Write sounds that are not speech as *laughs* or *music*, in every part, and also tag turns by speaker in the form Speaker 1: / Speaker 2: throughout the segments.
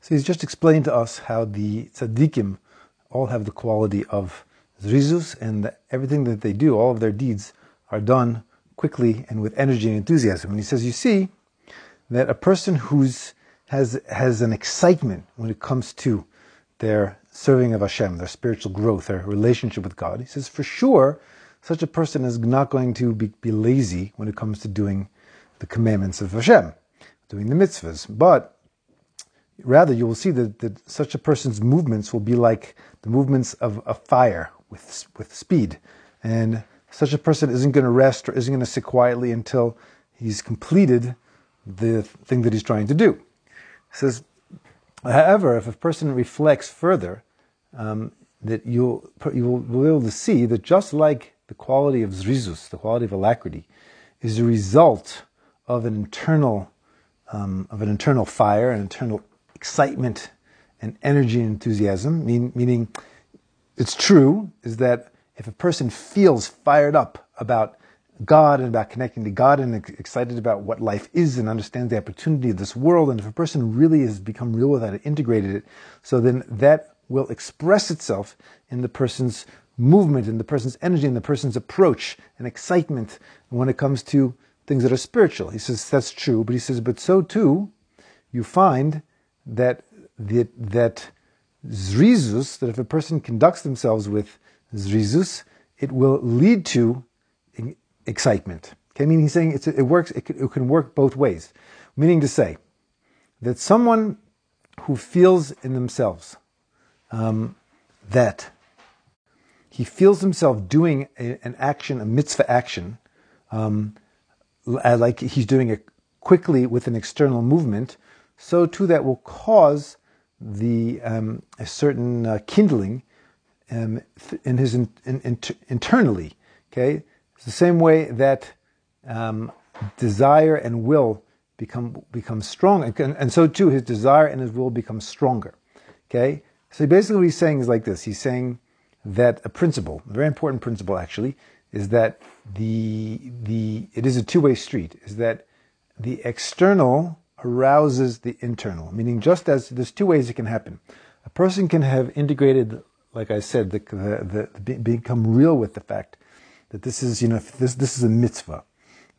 Speaker 1: So he's just explained to us how the tzaddikim all have the quality of zrizus, and everything that they do, all of their deeds, are done quickly and with energy and enthusiasm. And he says, you see that a person who's has has an excitement when it comes to their serving of Hashem, their spiritual growth, their relationship with God. He says, for sure, such a person is not going to be, be lazy when it comes to doing the commandments of Hashem, doing the mitzvahs. But rather, you will see that, that such a person's movements will be like the movements of a fire with, with speed. And such a person isn't going to rest or isn't going to sit quietly until he's completed the thing that he's trying to do. He says, however, if a person reflects further, um, that you'll, you will be able to see that just like the quality of zrizus, the quality of alacrity, is a result of an internal, um, of an internal fire, an internal excitement and energy and enthusiasm. Mean, meaning, it's true is that if a person feels fired up about God and about connecting to God and excited about what life is and understands the opportunity of this world, and if a person really has become real with that and integrated it, so then that will express itself in the person's movement and the person's energy and the person's approach and excitement when it comes to things that are spiritual. He says that's true, but he says, but so too, you find that that, that zrizus, that if a person conducts themselves with zrizus, it will lead to excitement. Okay, I mean, he's saying it works. It can, it can work both ways, meaning to say that someone who feels in themselves um, that he feels himself doing a, an action, a mitzvah action, um, like he's doing it quickly with an external movement, so too that will cause the um, a certain uh, kindling um, in his in, in, internally. Okay, it's the same way that um, desire and will become become strong, and, and so too his desire and his will become stronger. Okay, so basically what he's saying is like this: he's saying that a principle, a very important principle actually, is that the the it is a two way street. Is that the external arouses the internal, meaning just as there's two ways it can happen. A person can have integrated, like I said, the, the, the, become real with the fact that this is you know this this is a mitzvah.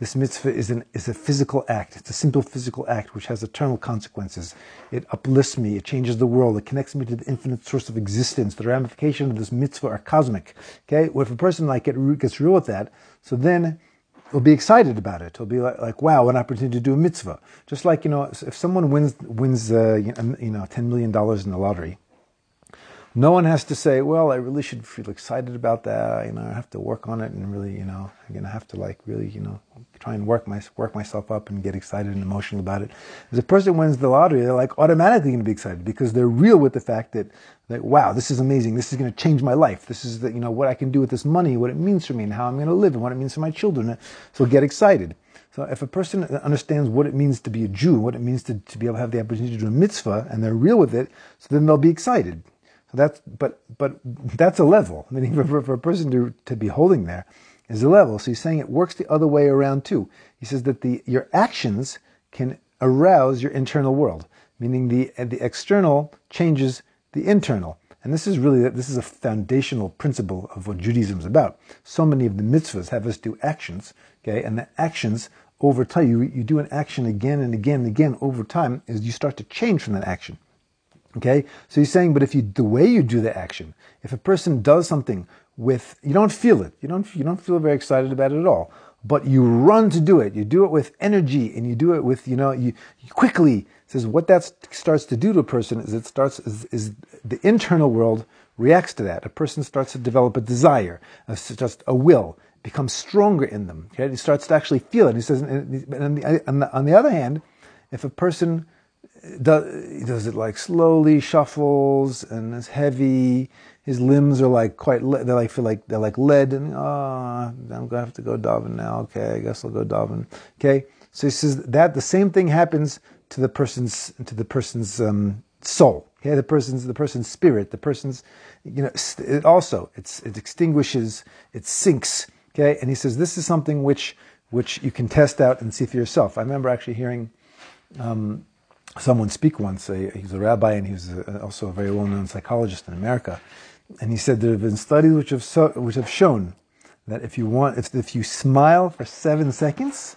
Speaker 1: This mitzvah is, an, is a physical act. It's a simple physical act which has eternal consequences. It uplifts me. It changes the world. It connects me to the infinite source of existence. The ramifications of this mitzvah are cosmic. Okay? Well, if a person like it gets real with that, so then will be excited about it. He'll be like, like, wow, an opportunity to do a mitzvah. Just like, you know, if someone wins, wins uh, you know, $10 million in the lottery, no one has to say, well, I really should feel excited about that. You know, I have to work on it and really, you know, I'm going to have to like really, you know, try and work my, work myself up and get excited and emotional about it. As a person wins the lottery, they're like automatically going to be excited because they're real with the fact that, like, wow, this is amazing. This is going to change my life. This is the, you know, what I can do with this money, what it means for me and how I'm going to live and what it means for my children. So get excited. So if a person understands what it means to be a Jew, what it means to, to be able to have the opportunity to do a mitzvah, and they're real with it, so then they'll be excited. That's but but that's a level. I mean, *laughs* for, for a person to to be holding there is a level. So he's saying it works the other way around too. He says that the your actions can arouse your internal world, meaning the the external changes the internal. And this is really this is a foundational principle of what Judaism is about. So many of the mitzvahs have us do actions, okay, and the actions over time you you do an action again and again and again over time as you start to change from that action. Okay, so he's saying, but if you the way you do the action, if a person does something with you don't feel it, you don't you don't feel very excited about it at all, but you run to do it, you do it with energy, and you do it with you know you, you quickly says what that starts to do to a person is it starts is, is the internal world reacts to that. A person starts to develop a desire, a, just a will, becomes stronger in them. Okay, he starts to actually feel it. He says, and on the, on the, on the other hand, if a person does, does it like slowly shuffles and it's heavy. His limbs are like quite, le- they like feel like, they're like lead and, oh, I'm gonna have to go daven now. Okay, I guess I'll go daven. Okay. So he says that the same thing happens to the person's, to the person's, um, soul. Okay. The person's, the person's spirit, the person's, you know, it also, it's, it extinguishes, it sinks. Okay. And he says this is something which, which you can test out and see for yourself. I remember actually hearing, um, someone speak once. A, a rabbi and he was a, uh, also a very well-known psychologist in America. And he said there have been studies which have so, which have shown that if you want, if, if you smile for seven seconds,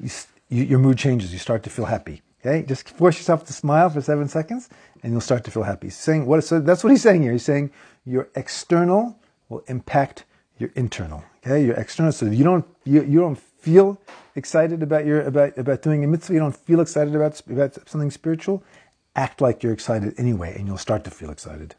Speaker 1: you, you, your mood changes. You start to feel happy. Okay, just force yourself to smile for seven seconds, and you'll start to feel happy. He's saying what? So that's what he's saying here. He's saying your external will impact your internal. Okay, your external. So you don't you, you don't feel excited about your about about doing a mitzvah, you don't feel excited about about something spiritual, act like you're excited anyway, and you'll start to feel excited.